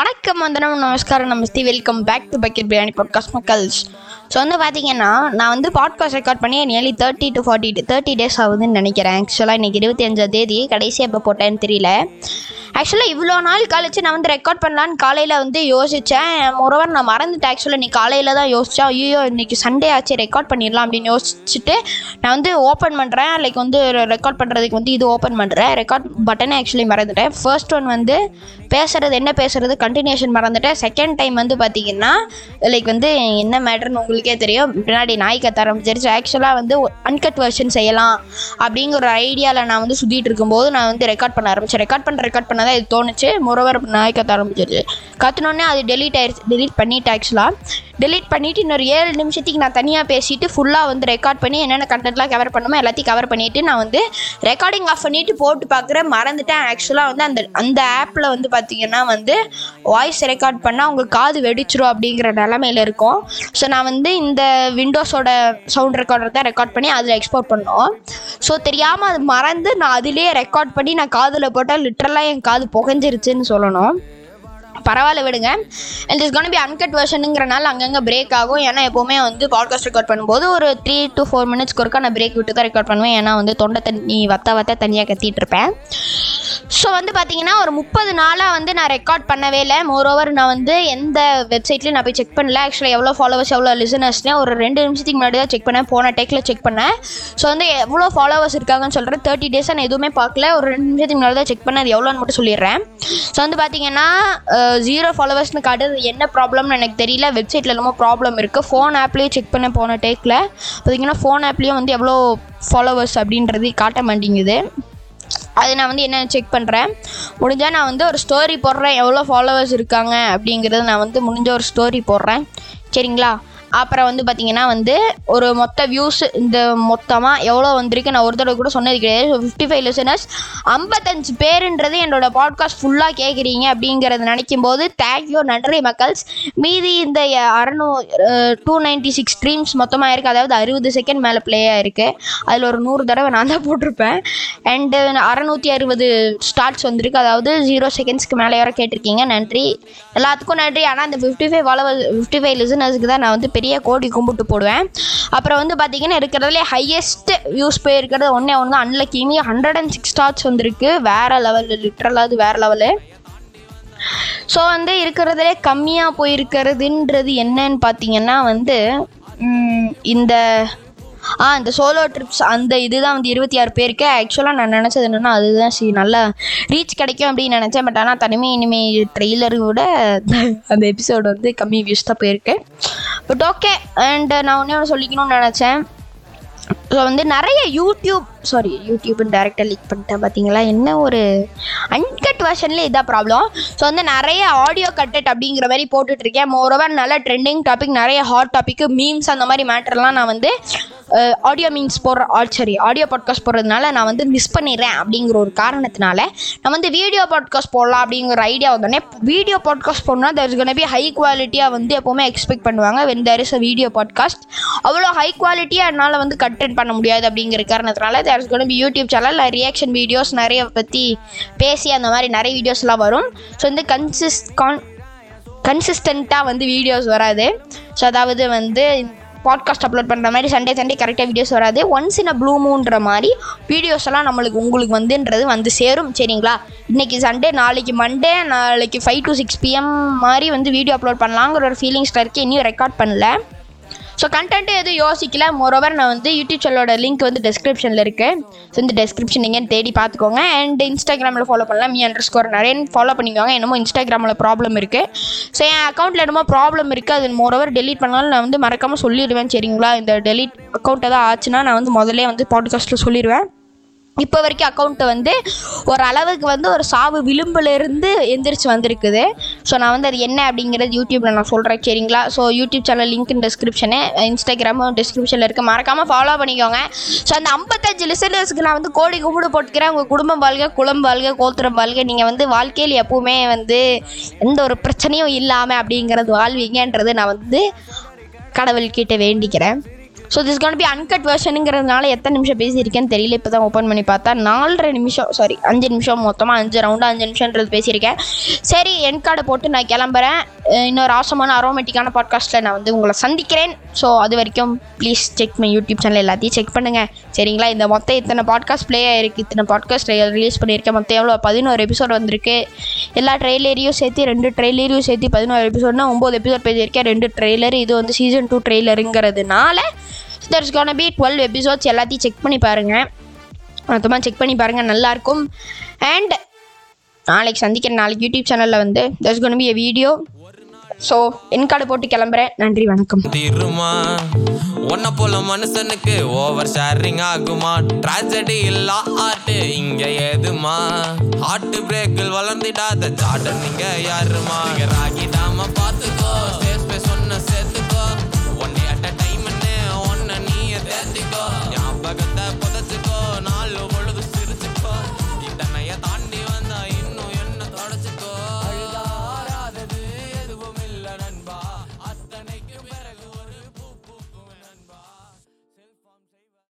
வணக்கம் வந்தனம் நமஸ்காரம். நமஸ்தே welcome back to bucket biryani podcast மக்கள்ஸ் so வந்து பார்த்தீங்கன்னா நான் வந்து பாட்காஸ்ட் ரெக்கார்ட் பண்ணி nearly thirty to forty thirty days ஆகுதுன்னு நினைக்கிறேன். ஆக்சுவலாக இன்றைக்கி இருபத்தி அஞ்சாம் தேதி கடைசியாக எப்போ போட்டேன்னு தெரியல. ஆக்சுவலாக இவ்வளோ நாள் கழிச்சு நான் வந்து ரெக்கார்ட் பண்ணலான்னு காலையில் வந்து யோசித்தேன் மொரவர் நான் மறந்துட்டேன். ஆக்சுவலாக நீ காலையில் தான் யோசித்தேன் ஐயோ இன்றைக்கி சண்டே ஆச்சு ரெக்கார்ட் பண்ணிடலாம் அப்படின்னு யோசிச்சுட்டு நான் வந்து ஓப்பன் பண்ணுறேன் லைக் வந்து ரெக்கார்ட் பண்ணுறதுக்கு வந்து இது ஓப்பன் பண்ணுறேன் ரெக்கார்ட் பட்டனே ஆக்சுவலி மறந்துட்டேன். ஃபர்ஸ்ட் ஒன் வந்து பேசுகிறது என்ன பேசுகிறது கண்டினியூஷன் மறந்துட்டேன். செகண்ட் டைம் வந்து பார்த்தீங்கன்னா லைக் வந்து என்ன மேட்ருன்னு உங்களுக்கே தெரியும். பின்னாடி நாய் கத்த ஆரம்பிச்சிருச்சு. ஆக்சுவலாக வந்து அன்கட் வெர்ஷன் செய்யலாம் அப்படிங்கிற ஒரு ஐடியாவில் நான் வந்து சுற்றிட்டு இருக்கும்போது நான் வந்து ரெக்கார்ட் பண்ண ஆரம்பித்தேன் ரெக்கார்ட் பண்ண ரெக்கார்ட் பண்ண தான் இது தோணுச்சு. முறவர் நாய் கத்த ஆரம்பிச்சிருச்சு. கற்றுனோடனே அது டெலீட் ஆயிடுச்சு டெலீட் பண்ணிட்டு ஆக்சுவலாக டெலீட் பண்ணிவிட்டு இன்னொரு ஏழு நிமிஷத்துக்கு நான் தனியாக பேசிட்டு ஃபுல்லாக வந்து ரெக்கார்ட் பண்ணி என்னென்ன கண்டென்ட்லாம் கவர் பண்ணுமோ எல்லாத்தையும் கவர் பண்ணிவிட்டு நான் வந்து ரெக்கார்டிங் ஆஃப் பண்ணிவிட்டு போட்டு பார்க்குறேன். மறந்துட்டேன் ஆக்சுவலாக வந்து அந்த அந்த ஆப்பில் வந்து பார்த்திங்கன்னா வந்து வாய்ஸ் ரெக்கார்ட் பண்ணால் அவங்க காது வெடிச்சிரும் அப்படிங்கிற நிலமையில இருக்கும். ஸோ நான் வந்து இந்த விண்டோஸோட சவுண்ட் ரெக்கார்டர் தான் ரெக்கார்ட் பண்ணி அதில் எக்ஸ்போர்ட் பண்ணோம். ஸோ தெரியாமல் அது மறந்து நான் அதிலே ரெக்கார்ட் பண்ணி நான் காதில் போட்டால் லிட்ரலாக என் காது புகஞ்சிருச்சுன்னு சொல்லணும். பரவாயில்ல விடுங்க. And is gonna be uncut வெர்ஷனுங்கிறனால அங்கங்கே பிரேக் ஆகும். ஏன்னா எப்போவுமே வந்து பாட்காஸ்ட் ரெக்கார்ட் பண்ணும்போது ஒரு த்ரீ டு ஃபோர் மினிட்ஸ்க்கு ஒருக்கா நான் பிரேக் விட்டு தான் ரெக்கார்ட் பண்ணுவேன். ஏன்னா வந்து தொண்டை தண்ணி வத்த வத்த தனியாக கத்திட்டு இருப்பேன். ஸோ வந்து பார்த்தீங்கன்னா ஒரு முப்பது நாளாக வந்து நான் ரெக்கார்ட் பண்ணவே இல்லை. மோரோவர் நான் வந்து எந்த வெப்சைட்லையும் நான் போய் செக் பண்ணல. ஆக்சுவலாக எவ்வளோ ஃபாலோவர்ஸ் எவ்வளோ லிசனர்ஸ்னே ஒரு ரெண்டு நிமிஷத்துக்கு முன்னாடி தான் செக் பண்ணேன். போன டேக்கில் செக் பண்ணேன். ஸோ வந்து எவ்வளோ ஃபாலோவர்ஸ் இருக்காங்கன்னு சொல்கிறேன் தேர்ட்டி டேஸாக நான் எதுவுமே பார்க்கல. ஒரு ரெண்டு நிமிஷத்துக்கு முன்னாடி தான் செக் பண்ணேன். அது எவ்வளோன்னு மட்டும் சொல்லிடுறேன். ஸோ வந்து பார்த்தீங்கன்னா ஜீரோ ஃபாலோவர்ஸ்னு காட்டுறது என்ன ப்ராப்ளம்னு எனக்கு தெரியல. வெப்சைட்டில் என்னமோ ப்ராப்ளம் இருக்குது ஃபோன் ஆப்லேயே செக் பண்ண போன டேக்கில் பார்த்தீங்கன்னா ஃபோன் ஆப்லேயும் வந்து எவ்வளோ ஃபாலோவர்ஸ் அப்படின்றது காட்ட மாட்டேங்குது. அது நான் வந்து என்ன செக் பண்ணுறேன் முடிஞ்சால் நான் வந்து ஒரு ஸ்டோரி போடுறேன். எவ்வளோ ஃபாலோவர்ஸ் இருக்காங்க அப்படிங்கிறத நான் வந்து முடிஞ்ச ஒரு ஸ்டோரி போடுறேன். சரிங்களா? அப்புறம் வந்து பார்த்தீங்கன்னா வந்து ஒரு மொத்த வியூஸ் இந்த மொத்தமாக எவ்வளோ வந்திருக்கு? நான் ஒரு தடவை கூட சொன்னது கிடையாது. ஃபிஃப்டி ஃபைவ் லிசனர்ஸ் ஐம்பத்தஞ்சு பேருன்றது என்னோட பாட்காஸ்ட் ஃபுல்லாக கேட்குறீங்க அப்படிங்கிறத நினைக்கும் போது தேங்க்யூ நன்றி மக்கள்ஸ். மீதி இந்த அறநூ டூ நைன்ட்டி சிக்ஸ் ஸ்ட்ரீம்ஸ் மொத்தமாக இருக்குது அதாவது அறுபது செகண்ட் மேலே ப்ளே ஆயிருக்கு அதில் ஒரு நூறு தடவை நான் தான் போட்டிருப்பேன். அண்டு அறநூற்றி அறுபது ஸ்டார்ட்ஸ் வந்திருக்கு. அதாவது ஜீரோ செகண்ட்ஸ்க்கு மேலே வர கேட்டிருக்கீங்க. நன்றி. எல்லாத்துக்கும் நன்றி. ஆனால் இந்த fifty five follower fifty five லிசனர்ஸுக்கு தான் நான் வந்து பெரிய கோடி கும்பிட்டு போடுவேன். அப்புறம் வந்து பார்த்தீங்கன்னா இருக்கிறதுலே ஹையஸ்ட் யூஸ் போயிருக்கிறது ஒன்றே ஒன்று தான் அன்லக்கிமி ஹண்ட்ரட் அண்ட் சிக்ஸ் ஸ்டார்ஸ் வந்திருக்கு. வேறு லெவலில் லிட்ரலாக அது வேறு லெவலு ஸோ வந்து இருக்கிறதுலே கம்மியாக போயிருக்கிறதுன்றது என்னன்னு பார்த்தீங்கன்னா வந்து இந்த ஆ இந்த சோலோ ட்ரிப்ஸ் அந்த இதுதான் வந்து இருபத்தி ஆறு பேருக்கு. ஆக்சுவலாக நான் நினச்சது என்னென்னா அதுதான் சரி நல்லா ரீச் கிடைக்கும் அப்படின்னு நினச்சேன். பட் ஆனால் தனிமை இனிமே ட்ரெய்லரை விட அந்த எபிசோடு வந்து கம்மி வியூஸ் தான் போயிருக்கு. பட் ஓகே அண்ட் நான் ஒன்றே ஒன்று சொல்லிக்கணும்னு நினச்சேன். ஸோ வந்து நிறைய யூடியூப் சாரி யூடியூப்னு டேரெக்டாக லீக் பண்ணிட்டேன் பார்த்தீங்களா என்ன ஒரு அன்கட் வெர்ஷன்லேயே இதான் ப்ராப்ளம் ஸோ வந்து நிறைய ஆடியோ கட்டட் அப்படிங்கிற மாதிரி போட்டுட்ருக்கேன் மோரோவர் நல்ல ட்ரெண்டிங் டாபிக் நிறைய ஹாட் டாபிக் மீம்ஸ் அந்த மாதிரி மேட்டர்லாம் நான் வந்து ஆடியோ மீன்ஸ் போடுற சாரி ஆடியோ பாட்காஸ்ட் போடுறதுனால நான் வந்து மிஸ் பண்ணிடுறேன் அப்படிங்கிற ஒரு காரணத்தினால நான் வந்து வீடியோ பாட்காஸ்ட் போடலாம் அப்படிங்கிற ஐடியா வந்தோடனே வீடியோ பாட்காஸ்ட் போடணும்னா தர் இஸ் பி ஹை குவாலிட்டியாக வந்து எப்போவுமே எக்ஸ்பெக்ட் பண்ணுவாங்க. When there is a video podcast அவ்வளோ ஹை குவாலிட்டியாக என்னால் வந்து கண்டென்ட் பண்ண முடியாது அப்படிங்கிற காரணத்தினால there is be YouTube channel reaction videos நிறைய பற்றி பேசி அந்த மாதிரி நிறைய வீடியோஸ்லாம் வரும். ஸோ வந்து கன்சிஸ் கான் கன்சிஸ்டண்ட்டாக வந்து வீடியோஸ் வராது. ஸோ அதாவது வந்து பாட்காஸ்ட் அப்லோட் பண்ணுற மாதிரி சண்டே சண்டே கரெக்டாக வீடியோஸ் வராது. Once in a blue moon மாதிரி வீடியோஸ் எல்லாம் நம்மளுக்கு உங்களுக்கு வந்துன்றது வந்து சேரும். சரிங்களா? இன்றைக்கி சண்டே நாளைக்கு மண்டே நாளைக்கு ஃபைவ் டு சிக்ஸ் பிஎம் மாதிரி வந்து வீடியோ அப்லோட் பண்ணலாங்கிற ஒரு ஃபீலிங்ஸில் இருக்கு இன்னும் ரெக்கார்ட் பண்ணல. ஸோ கண்டென்ட்டு எதுவும் யோசிக்கல. மோரோவர் நான் வந்து யூடியூப் சேனலோட லிங்க் வந்து டெஸ்கிரிப்ஷனில் இருக்குது ஸோ இந்த டெஸ்கிரிப்ஷன் நீங்கள் தேடி பார்த்துக்கோங்க. அண்ட் இன்ஸ்டாகிராமில் ஃபாலோ பண்ணலாம். மீ அண்டர் ஸ்கோர் நிறைய ஃபாலோ பண்ணிக்கோங்க. என்னமோ இன்ஸ்டாகிராமில் ப்ராப்ளம் இருக்குது ஸோ என் அக்கௌண்ட்டில் என்னமோ ப்ராப்ளம் இருக்குது அது மோரோவர் டெலீட் பண்ணாலும் நான் வந்து மறக்காமல் சொல்லிடுவேன். சரிங்களா? இந்த டெலீட் அக்கௌண்ட் ஏதாவது ஆச்சுன்னா நான் வந்து முதல்ல வந்து பாட்காஸ்ட்டில் சொல்லிடுவேன். இப்போ வரைக்கும் அக்கௌண்ட்டை வந்து ஒரு அளவுக்கு வந்து ஒரு சாவு விளிம்புலிருந்து எந்திரிச்சு வந்திருக்குது. ஸோ நான் வந்து அது என்ன அப்படிங்கிறது யூடியூப்பில் நான் சொல்கிறேன் சரிங்களா? So YouTube channel link description இன்ஸ்டாகிராமும் டிஸ்கிரிப்ஷனில் இருக்குது மறக்காமல் ஃபாலோ பண்ணிக்கோங்க. ஸோ அந்த ஐம்பத்தஞ்சு லிசனர்ஸ்க்கு நான் வந்து கோடி கும்பிடு போட்டுக்கிறேன். உங்கள் குடும்பம் வாழ்க குளம் வாழ்க கோத்திரம் வாழ்க. நீங்கள் வந்து வாழ்க்கையில் எப்பவுமே வந்து எந்த ஒரு பிரச்சனையும் இல்லாமல் அப்படிங்கிறது வாழ்வீங்கன்றது நான் வந்து கடவுள்கிட்ட வேண்டிக்கிறேன். So this gonna be uncut வெர்ஷனுங்கிறதுனால எத்தனை நிமிஷம் பேசியிருக்கேன்னு தெரியல. இப்போ தான் ஓப்பன் பண்ணி பார்த்தா நாலரை நிமிஷம் சாரி அஞ்சு நிமிஷம் மொத்தமாக அஞ்சு ரவுண்டு அஞ்சு நிமிஷன்றது பேசியிருக்கேன். சரி என் கார்டை போட்டு நான் கிளம்புறேன். இன்னொரு ஆசமான அரோமேட்டிக்கான பாட்காஸ்ட்டில் நான் வந்து உங்களை சந்திக்கிறேன். ஸோ அது வரைக்கும் please check my YouTube channel எல்லாத்தையும் செக் பண்ணுங்கள் சரிங்களா? இந்த மொத்தம் இத்தனை பாட்காஸ்ட் ப்ளே ஆயிருக்கு இத்தனை பாட்காஸ்ட் ரிலீஸ் பண்ணியிருக்கேன். மொத்தம் எவ்வளோ பதினோரு எபிசோட் வந்திருக்கு. எல்லா ட்ரெய்லரையும் சேர்த்து ரெண்டு ட்ரெய்லரையும் சேர்த்து பதினோரு எபிசோட்னா ஒம்பது எபிசோட் பேசியிருக்கேன். ரெண்டு ட்ரெய்லர் இது வந்து season two ட்ரெய்லருங்கிறதுனால there's gonna be twelve episodes எல்லாத்தையும் செக் பண்ணி பாருங்கள் மொத்தமாக செக் பண்ணி பாருங்கள் நல்லாயிருக்கும். அண்ட் நாளைக்கு சந்திக்கிறேன் நாளைக்கு யூடியூப் சேனலில் வந்து there's gonna be a video so N card போட்டு கிளம்புறேன். நன்றி வணக்கம். தீருமா? உன்ன போல மனுஷனுக்கு ஓவர் ஷேரிங் ஆகுமா? ட்ராஜடி இல்லா ஆட்டு இங்க ஏதுமா? ஹார்ட் பிரேக்கில் வளர்ந்திடாத ஜாடன் நீங்க யாருமா? இங்க ராகி